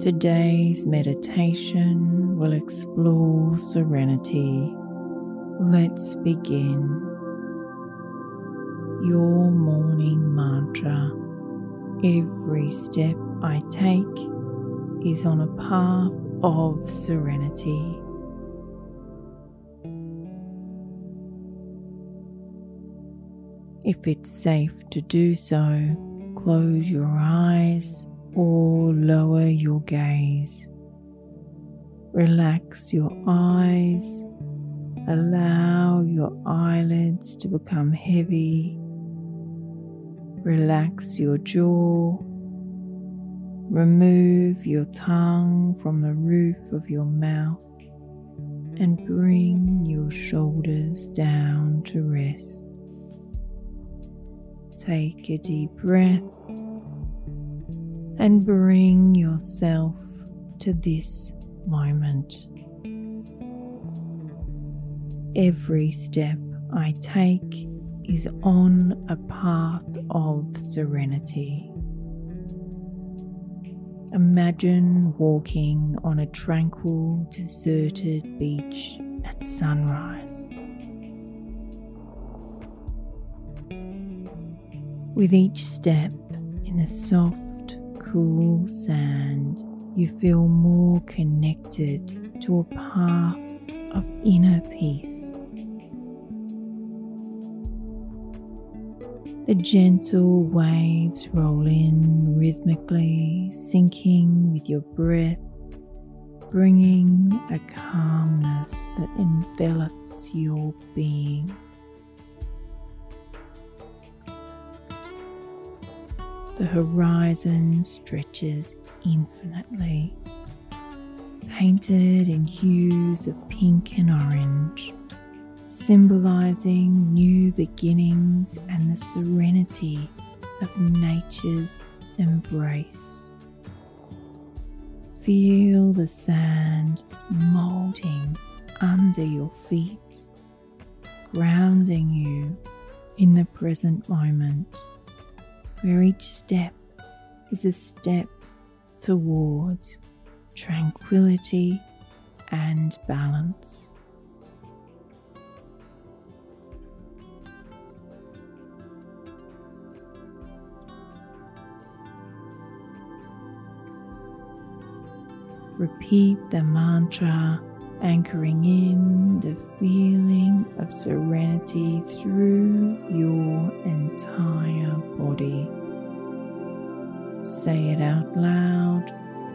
Today's meditation will explore serenity. Let's begin. Your morning mantra. Every step I take is on a path of serenity. If it's safe to do so, close your eyes or lower your gaze. Relax your eyes. Allow your eyelids to become heavy. Relax your jaw. Remove your tongue from the roof of your mouth and bring your shoulders down to rest. Take a deep breath and bring yourself to this moment. Every step I take is on a path of serenity. Imagine walking on a tranquil, deserted beach at sunrise. With each step in the soft, cool sand, you feel more connected to a path of inner peace. The gentle waves roll in rhythmically, syncing with your breath, bringing a calmness that envelops your being. The horizon stretches infinitely, painted in hues of pink and orange, symbolizing new beginnings and the serenity of nature's embrace. Feel the sand molding under your feet, grounding you in the present moment where each step is a step towards tranquility and balance. Repeat the mantra, anchoring in the feeling of serenity through your entire body. Say it out loud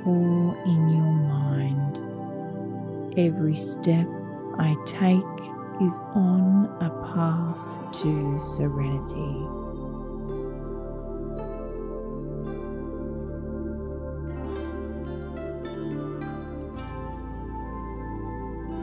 or in your mind. Every step I take is on a path to serenity.